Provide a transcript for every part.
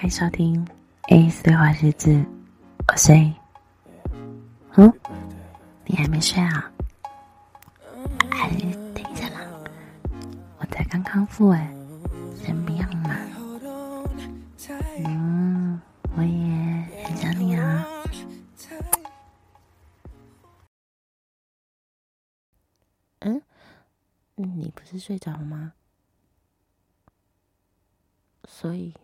欢迎收听 A 四对话日志，我是 A。嗯，你还没睡啊？哎，等一下啦，我才刚康复哎，先不要嘛。嗯，我也很想你啊。嗯，你不是睡着了吗？所以，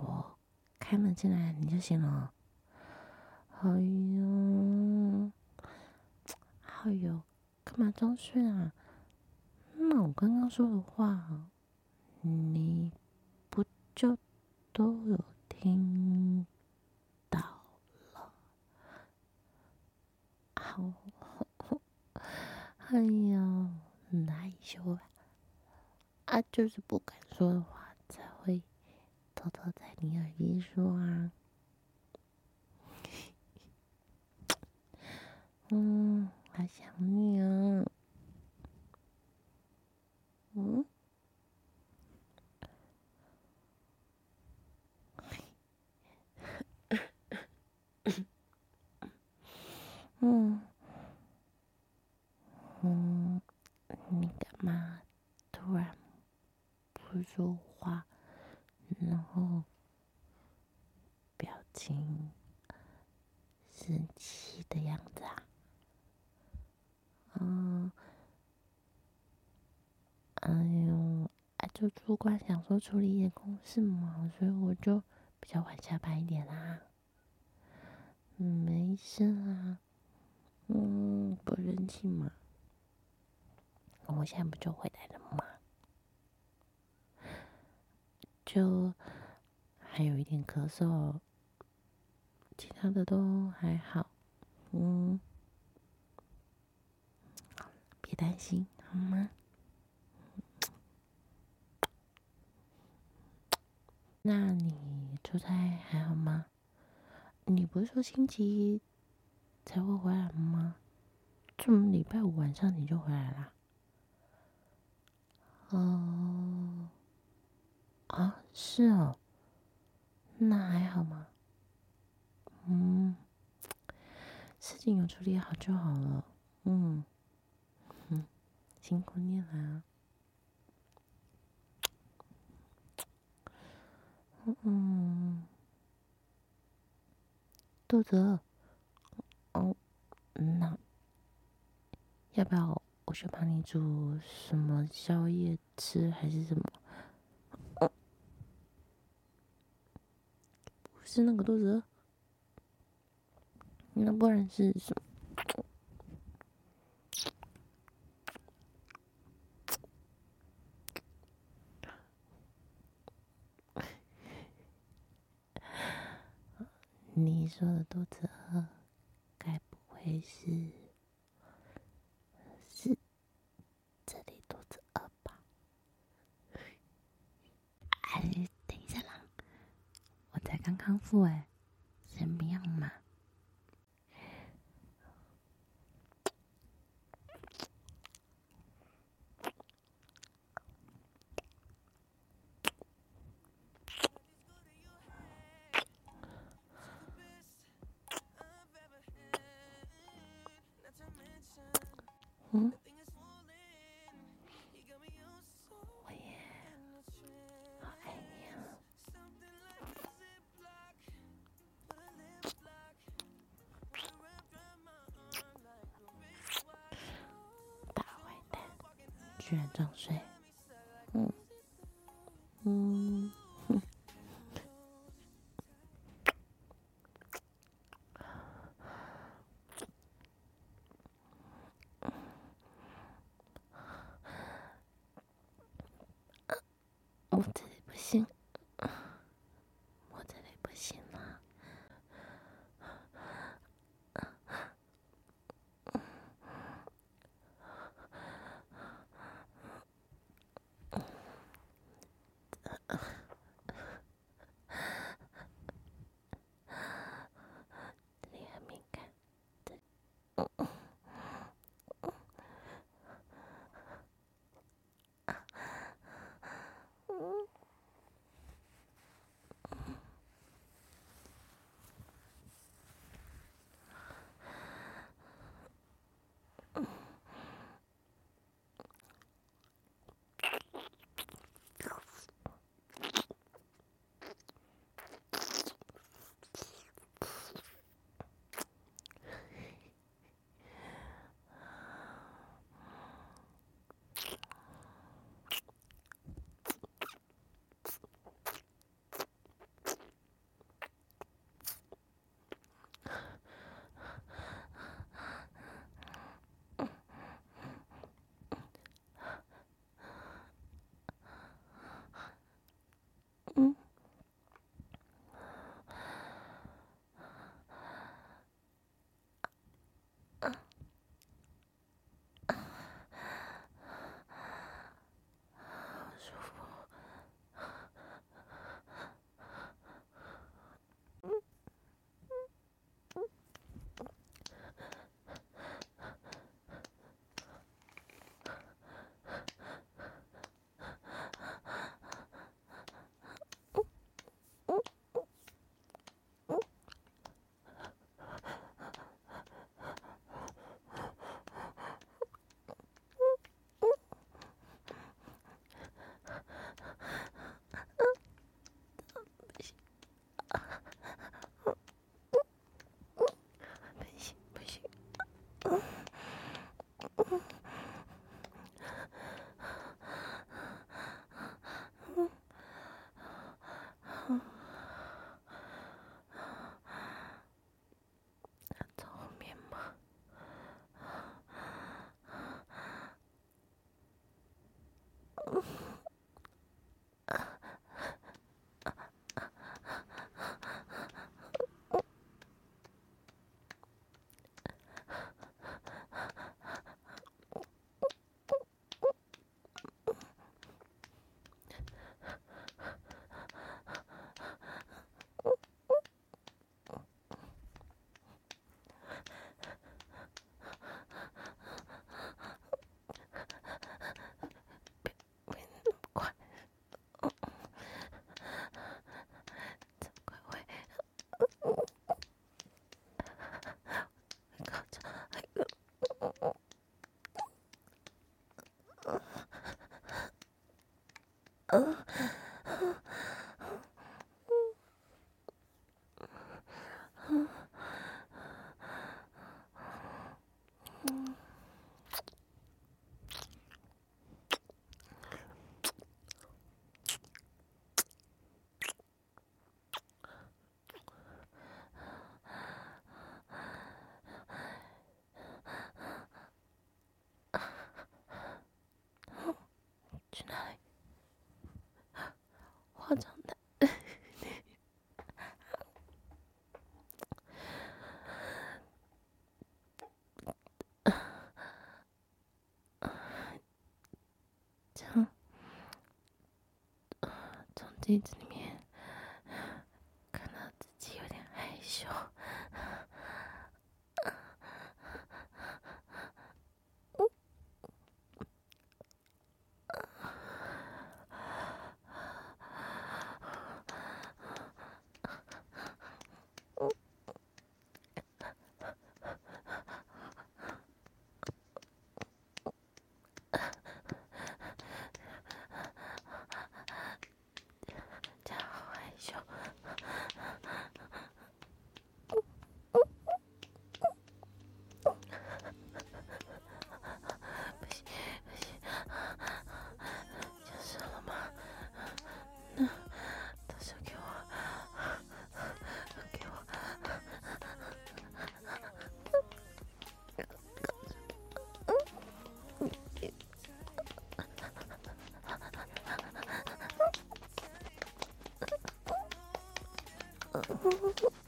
我开门进来你就醒了。哎呦，哎呦，干嘛装睡啊？那我刚刚说的话，你不就都有听到了？好，哎呀，害羞啊，啊，就是不敢说的话才会。偷偷在你耳边说啊，嗯，好想你啊，嗯，嗯，嗯，你干嘛突然不说话？然后，情生气的样子啊，嗯，哎呦，哎，就主管想说处理一点公事嘛，所以我就比较晚下班一点啦。嗯，没事啊，嗯，不生气嘛，我现在不就回来了吗？就还有一点咳嗽，其他的都还好，嗯，别担心，好吗？那你出差还好吗？你不是说星期一才会回来吗？怎么礼拜五晚上你就回来啦？哦。啊，是哦，那还好吗？嗯，事情有处理好就好了。嗯，嗯，辛苦你了。嗯，肚子饿。哦，那要不要我去帮你煮什么宵夜吃，还是什么？是那个肚子，那不然是什么？你说的肚子饿，该不会是是这里肚子饿吧？哎。等一下啦，我才刚康复哎，居然装睡，嗯。嗯，哼，我去 обалдеть. フフフ。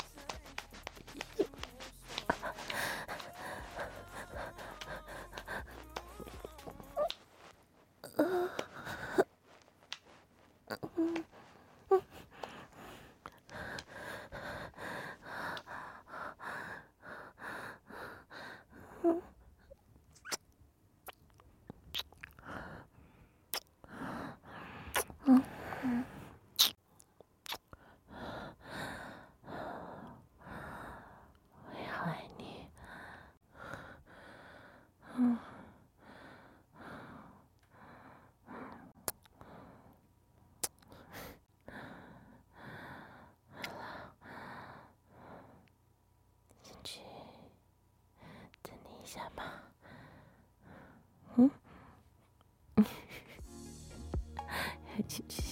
下吧，嗯，要去洗澡，好，嗯。